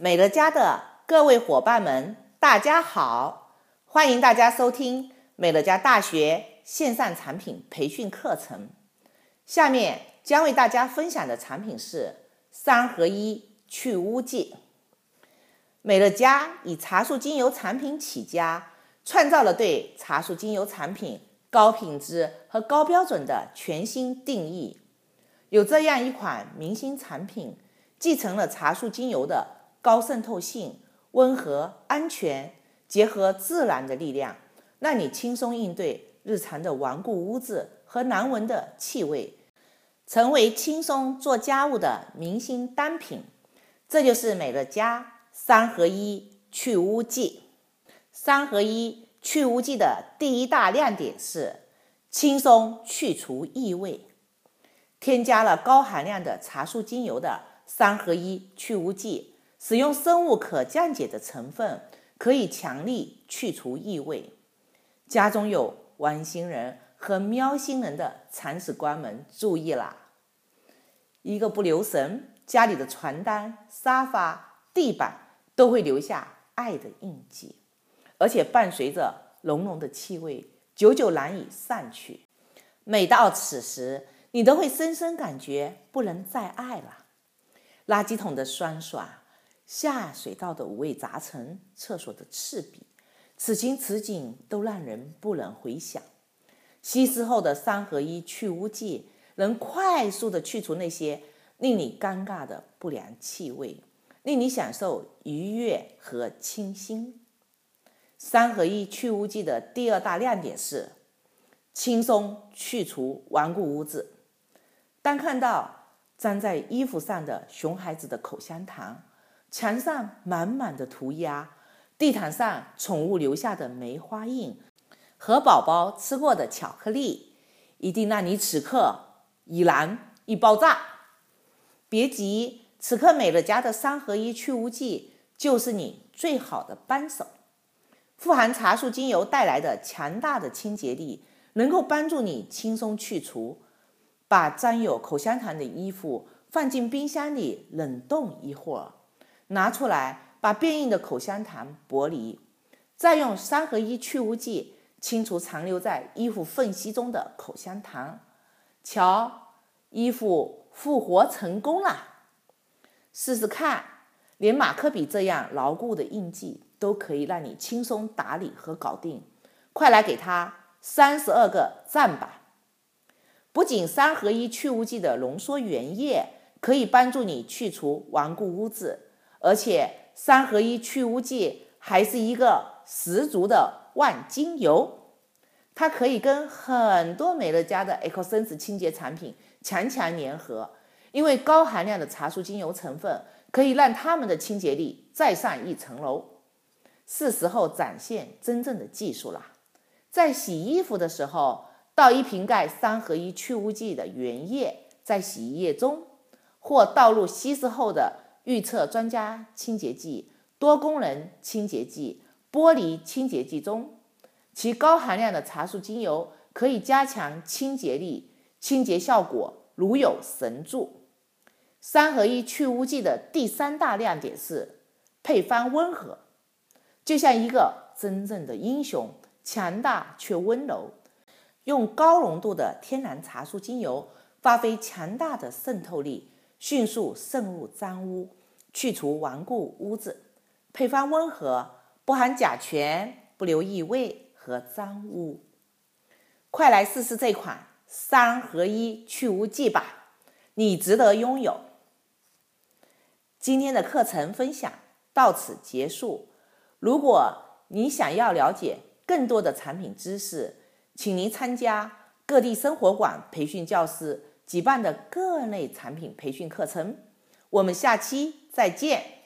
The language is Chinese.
美乐家的各位伙伴们，大家好！欢迎大家收听美乐家大学线上产品培训课程。下面将为大家分享的产品是三合一去污剂。美乐家以茶树精油产品起家，创造了对茶树精油产品高品质和高标准的全新定义。有这样一款明星产品，继承了茶树精油的高渗透性、温和、安全，结合自然的力量，让你轻松应对日常的顽固污渍和难闻的气味，成为轻松做家务的明星单品。这就是美乐家三合一去污剂。三合一去污剂的第一大亮点是轻松去除异味，添加了高含量的茶树精油的三合一去污剂。使用生物可降解的成分，可以强力去除异味。家中有王星人和喵星人的铲屎官们注意啦！一个不留神，家里的床单、沙发、地板都会留下爱的印记，而且伴随着浓浓的气味，久久难以散去。每到此时，你都会深深感觉不能再爱了。垃圾桶的酸爽。下水道的五味杂陈，厕所的刺鼻，此情此景都让人不忍回想。稀释后的三合一去污剂能快速地去除那些令你尴尬的不良气味，令你享受愉悦和清新。三合一去污剂的第二大亮点是轻松去除顽固污渍。当看到粘在衣服上的熊孩子的口香糖，墙上满满的涂鸦，地毯上宠物留下的梅花印，和宝宝吃过的巧克力，一定让你此刻已然一爆炸。别急，此刻美乐家的三合一去污剂就是你最好的帮手。富含茶树精油带来的强大的清洁力，能够帮助你轻松去除。把沾有口香糖的衣服放进冰箱里冷冻一会儿。拿出来，把变硬的口香糖剥离，再用三合一去污剂清除残留在衣服缝隙中的口香糖。瞧，衣服复活成功了！试试看，连马克笔这样牢固的印记都可以让你轻松打理和搞定。快来给它三十二个赞吧！不仅三合一去污剂的浓缩原液可以帮助你去除顽固污渍。而且三合一去污剂还是一个十足的万金油，它可以跟很多美乐家的 EcoSense 清洁产品强强联合，因为高含量的茶树精油成分可以让它们的清洁力再上一层楼。是时候展现真正的技术了，在洗衣服的时候，倒一瓶盖三合一去污剂的原液在洗衣液中，或倒入稀释后的。预测专家清洁剂、多功能清洁剂、玻璃清洁剂中，其高含量的茶树精油可以加强清洁力，清洁效果如有神助。三合一去污剂的第三大亮点是配方温和，就像一个真正的英雄，强大却温柔，用高浓度的天然茶树精油发挥强大的渗透力，迅速渗入脏污。去除顽固污渍，配方温和，不含甲醛，不留异味和脏污。快来试试这款三合一去污剂吧，你值得拥有。今天的课程分享到此结束。如果你想要了解更多的产品知识，请您参加各地生活馆培训教师举办的各类产品培训课程。我们下期再见。